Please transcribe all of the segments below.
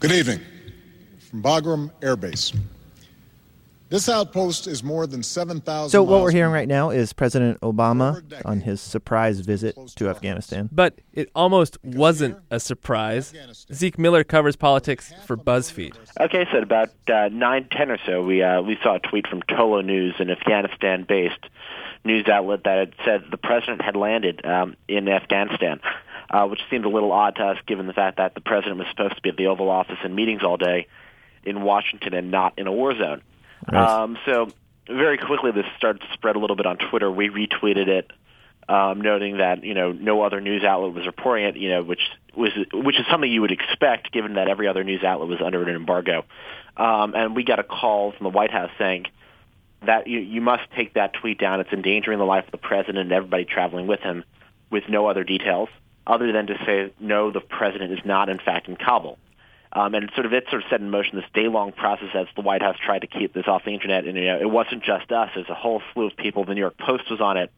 Good evening from Bagram Air Base. This outpost is more than 7,000 So, what miles we're hearing right now is President Obama on his surprise visit to Afghanistan. But it almost wasn't a surprise. Zeke Miller covers politics for BuzzFeed. Okay, so at about uh, nine ten or so, we uh, we saw a tweet from Tolo News, an Afghanistan-based news outlet that had said the president had landed um, in Afghanistan, uh, which seemed a little odd to us, given the fact that the president was supposed to be at the Oval Office in meetings all day in Washington and not in a war zone. Um, so very quickly, this started to spread a little bit on Twitter. We retweeted it, um, noting that you know no other news outlet was reporting it. You know, which was which is something you would expect, given that every other news outlet was under an embargo. Um, and we got a call from the White House saying that you, you must take that tweet down. It's endangering the life of the president and everybody traveling with him, with no other details other than to say no, the president is not in fact in Kabul. Um, and sort of it sort of set in motion this day-long process as the White House tried to keep this off the internet. And you know, it wasn't just us; was a whole slew of people. The New York Post was on it.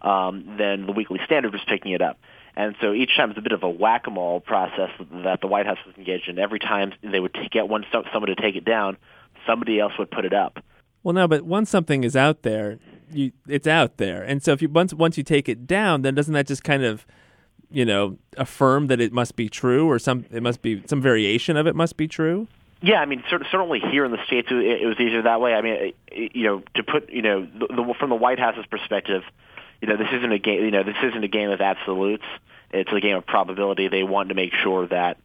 Um, then the Weekly Standard was picking it up. And so each time it's a bit of a whack-a-mole process that the White House was engaged in. Every time they would get one someone to take it down, somebody else would put it up. Well, no, but once something is out there, you it's out there, and so if you once once you take it down, then doesn't that just kind of, you know, affirm that it must be true, or some it must be some variation of it must be true? Yeah, I mean, certainly here in the states, it, was easier that way. I mean, you know, to put, you know, the, the, from the White House's perspective, you know, this isn't a game. You know, this isn't a game of absolutes. It's a game of probability. They want to make sure that,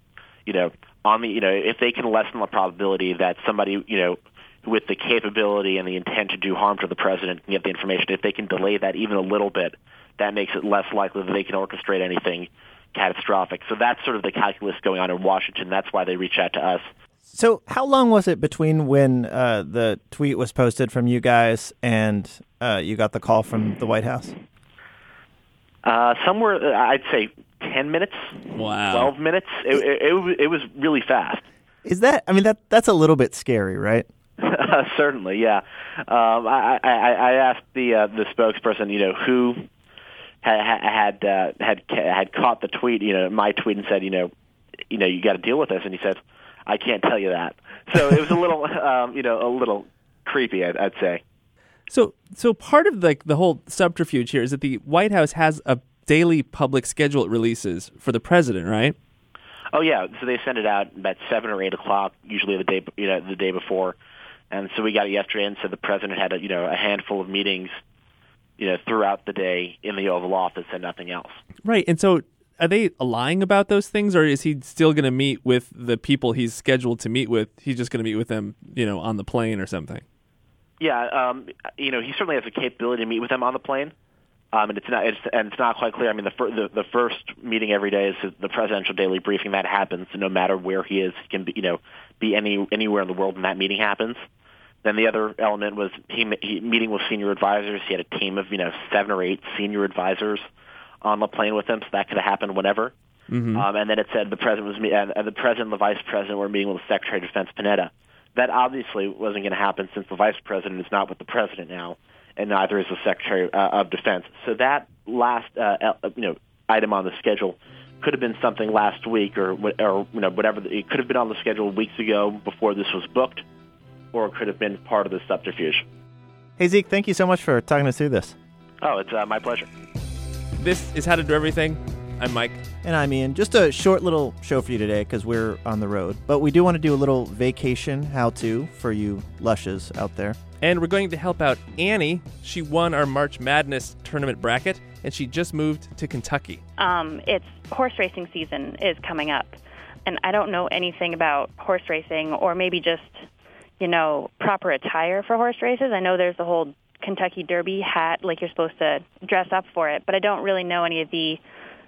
you know, on the, you know, if they can lessen the probability that somebody, you know, with the capability and the intent to do harm to the president get the information, if they can delay that even a little bit, that makes it less likely that they can orchestrate anything catastrophic. So that's sort of the calculus going on in Washington. That's why they reach out to us. So, how long was it between when uh, the tweet was posted from you guys and uh, you got the call from the White House? Uh, somewhere, uh, I'd say ten minutes, Wow. twelve minutes. It, it, it, was- it was really fast. Is that? I mean, that that's a little bit scary, right? Certainly, yeah. Um, I, I, I asked the uh, the spokesperson, you know, who had had uh, had had caught the tweet, you know, my tweet, and said, you know, you know, you got to deal with this, and he said, I can't tell you that. So it was a little, um, you know, a little creepy, I'd, I'd say. So so part of like the whole subterfuge here is that the White House has a daily public schedule it releases for the president, right? Oh yeah, so they send it out about seven or eight o'clock, usually the day you know the day before, and so we got it yesterday and so the president had a, you know a handful of meetings, you know throughout the day in the Oval Office and nothing else. Right. And so are they lying about those things or is he still going to meet with the people he's scheduled to meet with? He's just going to meet with them, you know, on the plane or something. Yeah, um, you know he certainly has the capability to meet with them on the plane, um, and it's not it's, and it's not quite clear. I mean the, fir- the the first meeting every day is the presidential daily briefing that happens. No matter where he is, he can be you know be any anywhere in the world when that meeting happens. Then the other element was he, he meeting with senior advisors. He had a team of you know seven or eight senior advisors on the plane with him, so that could have happened whenever. Um, and then it said the president was uh, the president and the vice president were meeting with the Secretary of Defense Panetta. That obviously wasn't going to happen since the vice president is not with the president now, and neither is the Secretary uh, of Defense. So that last uh, you know item on the schedule could have been something last week or or you know whatever. It could have been on the schedule weeks ago before this was booked, or it could have been part of the subterfuge. Hey Zeke, thank you so much for talking us through this. Oh, it's uh, my pleasure. This is How to Do Everything. I'm Mike. And I'm Ian. Just a short little show for you today because we're on the road. But we do want to do a little vacation how to for you lushes out there. And we're going to help out Annie. She won our March Madness tournament bracket, and she just moved to Kentucky. um, it's horse racing season is coming up, and I don't know anything about horse racing or maybe just you know proper attire for horse races. I know there's the whole Kentucky Derby hat, like you're supposed to dress up for it, but I don't really know any of the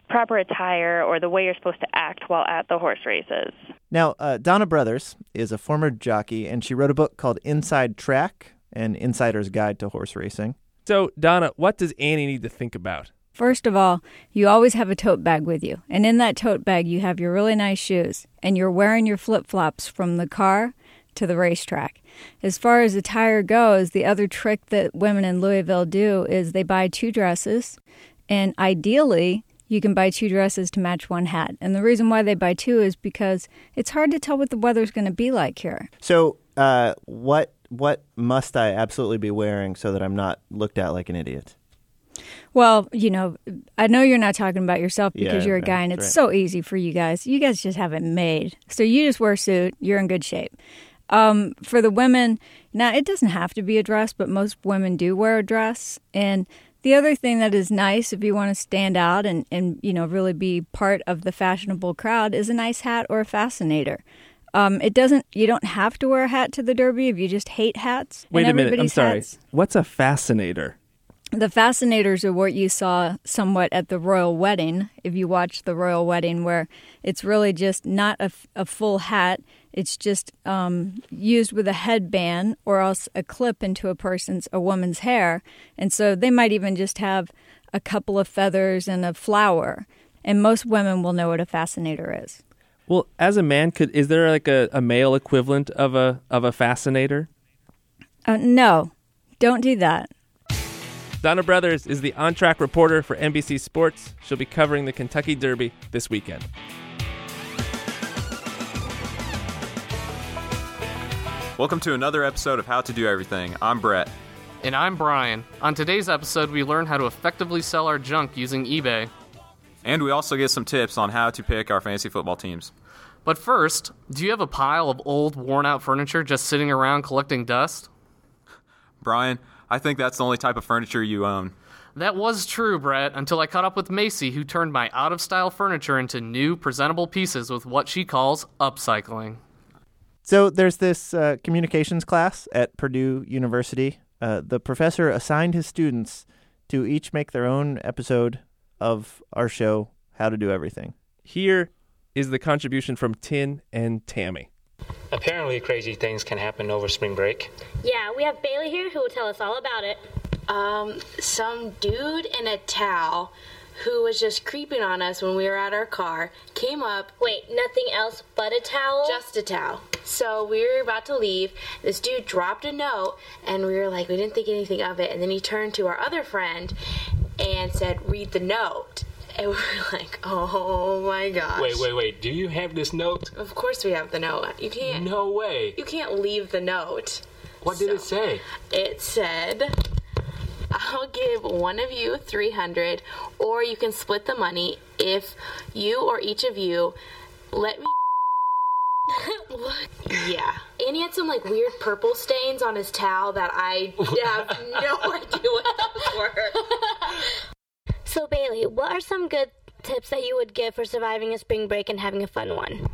proper attire or the way you're supposed to act while at the horse races. Now, uh, Donna Brothers is a former jockey, and she wrote a book called Inside Track An Insider's Guide to Horse Racing. So, Donna, what does Annie need to think about? First of all, you always have a tote bag with you. And in that tote bag, you have your really nice shoes. And you're wearing your flip flops from the car to the racetrack. As far as attire goes, the other trick that women in Louisville do is they buy two dresses. And ideally, you can buy two dresses to match one hat. And the reason why they buy two is because it's hard to tell what the weather's going to be like here. So, uh, what what must I absolutely be wearing so that I'm not looked at like an idiot? Well, you know, I know you're not talking about yourself because Yeah, you're a right, guy and it's right. so easy for you guys. You guys just have it made. So you just wear a suit, you're in good shape. Um, for the women, now it doesn't have to be a dress, but most women do wear a dress. And the other thing that is nice if you want to stand out and, and you know really be part of the fashionable crowd is a nice hat or a fascinator. Um, it doesn't. You don't have to wear a hat to the derby if you just hate hats. Wait a minute. I'm sorry. hats- What's a fascinator? the fascinators are what you saw somewhat at the royal wedding if you watched the royal wedding where it's really just not a, a full hat it's just um, used with a headband or else a clip into a person's a woman's hair and so they might even just have a couple of feathers and a flower and most women will know what a fascinator is Well, as a man, could is there like a, a male equivalent of a of a fascinator? uh, no don't do that Donna Brothers is the on track reporter for NBC Sports. She'll be covering the Kentucky Derby this weekend. Welcome to another episode of How to Do Everything. I'm Brett. And I'm Brian. On today's episode, we learn how to effectively sell our junk using eBay. And we also get some tips on how to pick our fantasy football teams. But first, do you have a pile of old, worn out furniture just sitting around collecting dust? Brian, I think that's the only type of furniture you own. That was true, Brett, until I caught up with Macy, who turned my out of style furniture into new, presentable pieces with what she calls upcycling. So there's this uh, communications class at Purdue University. Uh, the professor assigned his students to each make their own episode of our show, How to Do Everything. Here is the contribution from Tin and Tammy. Apparently, crazy things can happen over spring break. Yeah, we have Bailey here who will tell us all about it. Um, some dude in a towel who was just creeping on us when we were at our car came up. Wait, nothing else but a towel? Just a towel. So we were about to leave. This dude dropped a note, and we were like, we didn't think anything of it. And then he turned to our other friend and said, "Read the note." And we were like, "Oh my gosh!" Wait, wait, wait. Do you have this note? Of course we have the note. You can't. No way. You can't leave the note. What did it say? It said, I'll give one of you 300 or you can split the money if you or each of you let me Yeah. And he had some like weird purple stains on his towel that I have no idea what those were. So, Bailey, what are some good tips that you would give for surviving a spring break and having a fun one?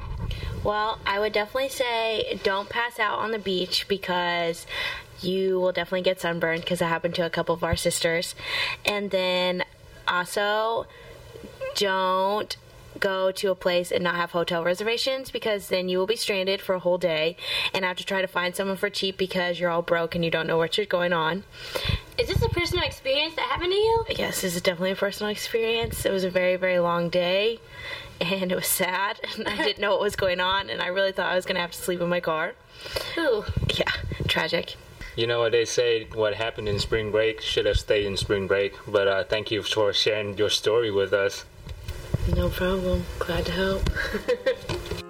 Well, I would definitely say don't pass out on the beach because you will definitely get sunburned because it happened to a couple of our sisters. And then also don't go to a place and not have hotel reservations because then you will be stranded for a whole day and have to try to find someone for cheap because you're all broke and you don't know what's going on. Is this a personal experience that happened to you? Yes, this is definitely a personal experience. It was a very, very long day and it was sad and I didn't know what was going on and I really thought I was going to have to sleep in my car. Ooh. Yeah, tragic. You know what they say, what happened in spring break should have stayed in spring break. But uh, thank you for sharing your story with us. No problem. Glad to help.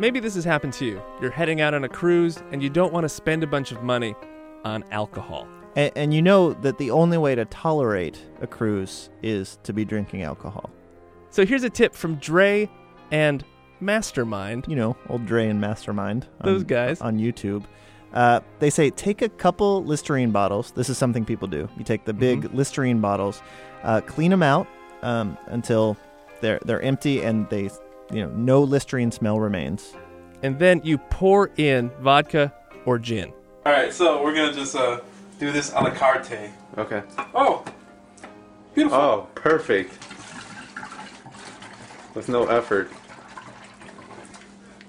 Maybe this has happened to you. You're heading out on a cruise and you don't want to spend a bunch of money on alcohol. And, and you know that the only way to tolerate a cruise is to be drinking alcohol. So here's a tip from Dre and Mastermind. You know, old Dre and Mastermind. On, Those guys. On YouTube. Uh, they say take a couple Listerine bottles. This is something people do. You take the big Mm-hmm. Listerine bottles, uh, clean them out um, until they're they're empty and they, you know, no Listerine smell remains. And then you pour in vodka or gin. All right, so we're gonna just uh, do this a la carte. Okay. Oh, beautiful. Oh, perfect. With no effort.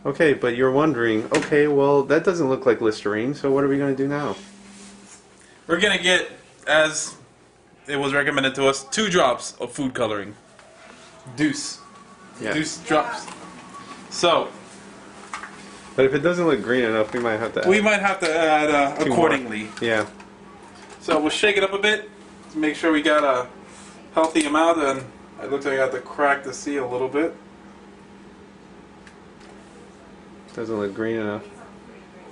Okay, but you're wondering, okay, well, that doesn't look like Listerine, so what are we going to do now? We're gonna get, as it was recommended to us, two drops of food coloring. Deuce. Yeah. Deuce drops. So But if it doesn't look green enough, we might have to add we might have to add uh, two more. accordingly. Yeah. So we'll shake it up a bit to make sure we got a healthy amount, and it looks like I got to crack the seal a little bit. Doesn't look green enough.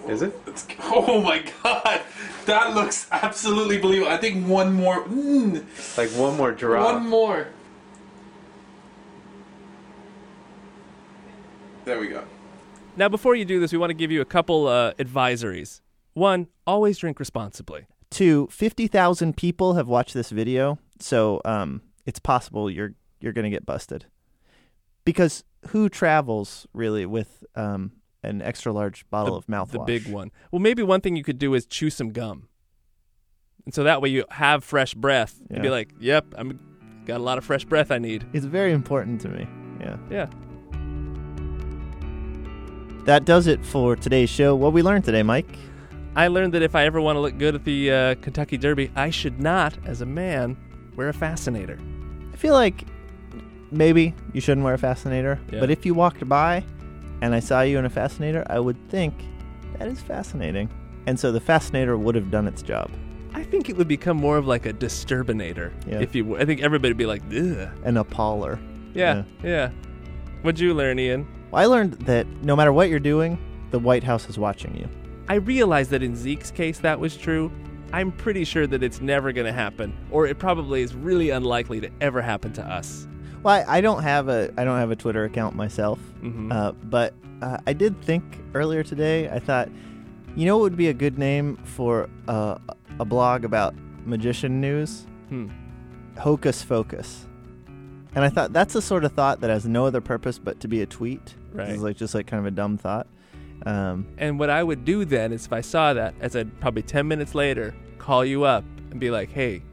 Is it? It's, oh my god, that looks absolutely believable. I think one more. Mm, Like one more drop. one more. There we go. Now, before you do this, we want to give you a couple uh, advisories. One, always drink responsibly. Two, 50,000 people have watched this video, so um, it's possible you're you're going to get busted. Because who travels really with um, an extra large bottle of mouthwash? The big one. Well, maybe one thing you could do is chew some gum. And so that way you have fresh breath. You'd be like, yep, I'm got a lot of fresh breath I need. It's very important to me. Yeah. Yeah. That does it for today's show. What we learned today, Mike? I learned that if I ever want to look good at the uh, Kentucky Derby, I should not, as a man, wear a fascinator. I feel like maybe you shouldn't wear a fascinator, Yeah. but if you walked by and I saw you in a fascinator, I would think that is fascinating. And so the fascinator would have done its job. I think it would become more of like a disturbinator. Yeah. If you, I think everybody would be like, ugh. An appaller. Yeah, yeah. What'd you learn, Ian? Well, I learned that no matter what you're doing, the White House is watching you. I realized that in Zeke's case that was true. I'm pretty sure that it's never going to happen, or it probably is really unlikely to ever happen to us. Well, I, I don't have a I don't have a Twitter account myself, Mhm. uh, but uh, I did think earlier today. I thought, you know, what would be a good name for uh, a blog about magician news? Hmm. Hocus Focus. And I thought that's the sort of thought that has no other purpose but to be a tweet. Right. It's like just like kind of a dumb thought. Um, And what I would do then is if I saw that, as I'd probably 10 minutes later call you up and be like, hey,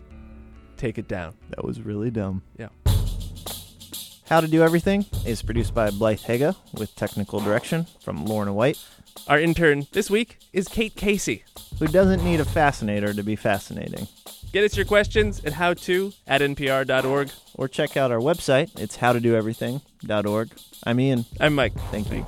take it down. That was really dumb. Yeah. How to Do Everything is produced by Blythe Haga with technical direction from Lorna White. Our intern this week is Kate Casey. Who doesn't need a fascinator to be fascinating. Get us your questions at howto at npr.org. Or check out our website. It's howtodoeverything.org. I'm Ian. I'm Mike. Thank you.